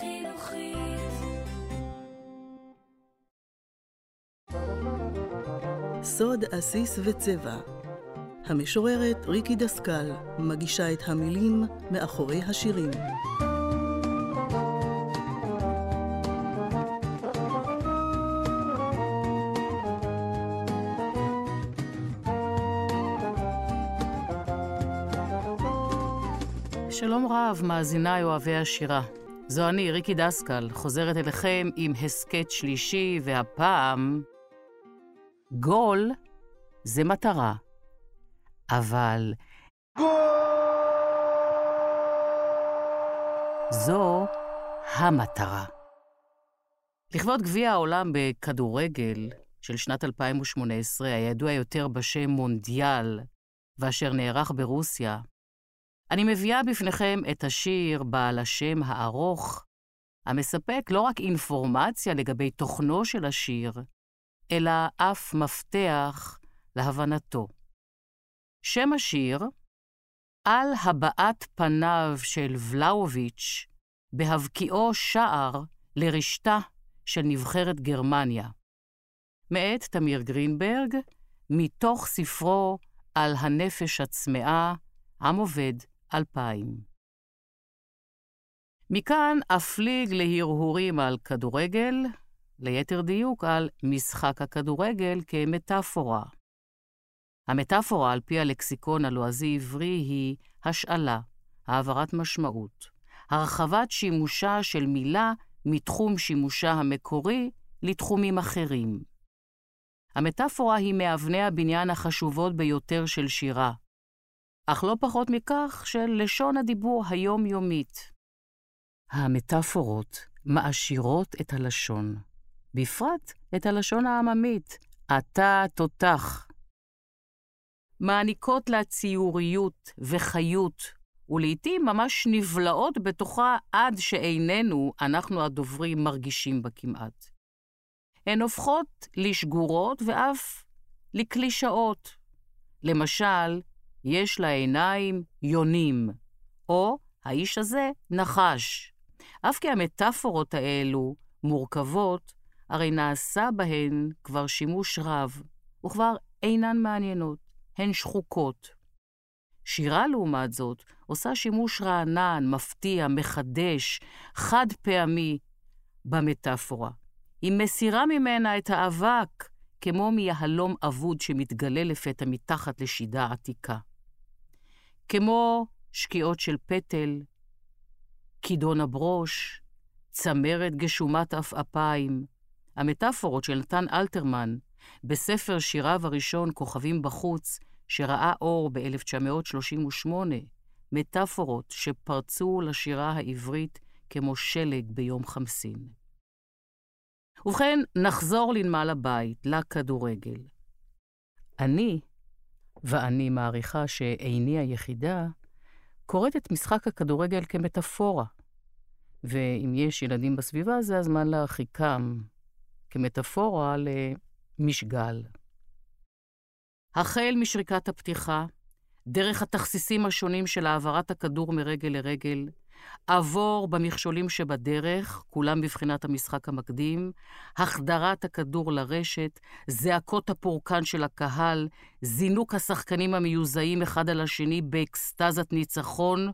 חינוכית. סוד עסיס וצבע. המשוררת ריקי דסקל מגישה את המילים מאחורי השירים. שלום רב, מאזיניי אוהבי השירה. זו אני, ריקי דסקל, חוזרת אליכם עם הסכת שלישי, והפעם... גול זה מטרה, אבל... זו המטרה. לכבוד גביע העולם בכדורגל של שנת 2018, הידוע יותר בשם מונדיאל, ואשר נערך ברוסיה, אני מביאה בפניכם את השיר בעל השם הארוך, המספק לא רק אינפורמציה לגבי תוכנו של השיר, אלא אף מפתח להבנתו. שם השיר, על הבעת פניו של ולאוביץ' בהבקיעו שער לרשתה של נבחרת גרמניה. מאת תמיר גרינברג, מתוך ספרו על הנפש הצמאה, עם עובד, 2000. מכאן אפליג להרהורים על כדורגל, ליתר דיוק על משחק הכדורגל כמטאפורה. המטאפורה, על פי הלקסיקון הלועזי-עברי, היא השאלה, העברת משמעות, הרחבת שימושה של מילה מתחום שימושה המקורי לתחומים אחרים. המטאפורה היא מאבני הבניין החשובות ביותר של שירה, אך לא פחות מכך של לשון הדיבור היומיומית. המטאפורות מעשירות את הלשון, בפרט את הלשון העממית, אתה תותח. מעניקות לה ציוריות וחיות, ולעיתים ממש נבלעות בתוכה עד שאיננו, אנחנו הדוברים, מרגישים בה כמעט. הן הופכות לשגורות ואף לקלישאות. למשל, יש לה עיניים יונים, או האיש הזה נחש. אף כי המטאפורות האלו מורכבות, הרי נעשה בהן כבר שימוש רב, וכבר אינן מעניינות, הן שחוקות. שירה, לעומת זאת, עושה שימוש רענן, מפתיע, מחדש, חד פעמי במטאפורה. היא מסירה ממנה את האבק, כמו מיהלום אבוד שמתגלה לפתע מתחת לשידה עתיקה. כמו שקיעות של פטל, כידון הברוש, צמרת גשומת עפעפיים, המטאפורות של נתן אלתרמן בספר שיריו הראשון, כוכבים בחוץ, שראה אור ב-1938, מטאפורות שפרצו לשירה העברית כמו שלג ביום חמסין. ובכן, נחזור לנמל הבית, לכדורגל. אני ואני מעריכה שאיני היחידה, קוראת את משחק הכדורגל כמטאפורה. ואם יש ילדים בסביבה, זה הזמן להרחיקם כמטאפורה למשגל. החל משריקת הפתיחה, דרך התכסיסים השונים של העברת הכדור מרגל לרגל, עבור במכשולים שבדרך, כולם בבחינת המשחק המקדים, החדרת הכדור לרשת, זעקות הפורקן של הקהל, זינוק השחקנים המיוזעים אחד על השני באקסטזת ניצחון,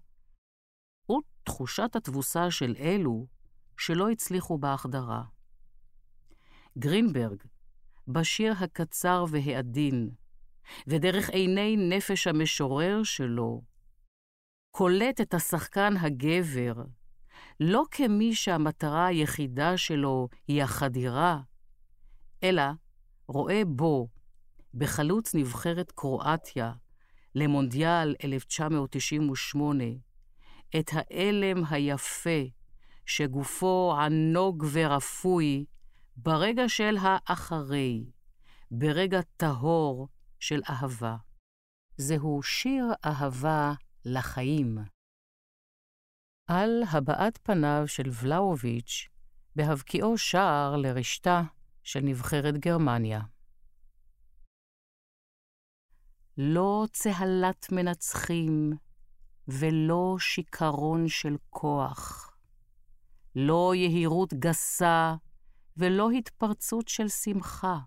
ותחושת התבוסה של אלו שלא הצליחו בהחדרה. גרינברג, בשיר הקצר והעדין, ודרך עיני נפש המשורר שלו, קולט את השחקן הגבר, לא כמי שהמטרה היחידה שלו היא החדירה, אלא רואה בו, בחלוץ נבחרת קרואטיה למונדיאל 1998, את האלם היפה שגופו ענוג ורפוי ברגע של האחרי, ברגע טהור של אהבה. זהו שיר אהבה לחיים. על הבעת פניו של ולאוביץ' בהבקיעו שער לרשתה של נבחרת גרמניה. לא צהלת מנצחים ולא שיכרון של כוח. לא יהירות גסה ולא התפרצות של שמחה.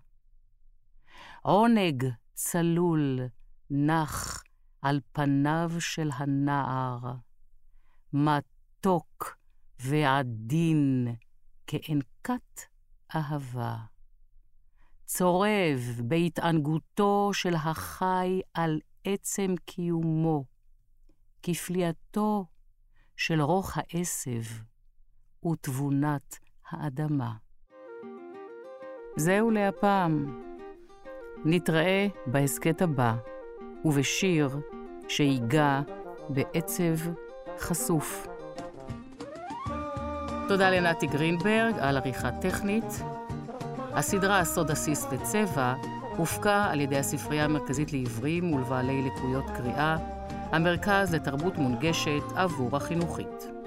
עונג צלול נח על פניו של הנער, מתוק ועדין כאין כת אהבה. צורב בהתענגותו של החי על עצם קיומו, כפליאתו של רוך העשב ותבונת האדמה. זהו להפעם. נתראה בהסכת הבא, ובשיר שיגע בעצב חשוף. תודה לנתי גרינברג על עריכה טכנית. הסדרה סוד עסיס וצבע הופקה על ידי הספרייה המרכזית לעיוורים ולבעלי לקויות קריאה, המרכז לתרבות מונגשת עבור החינוכית.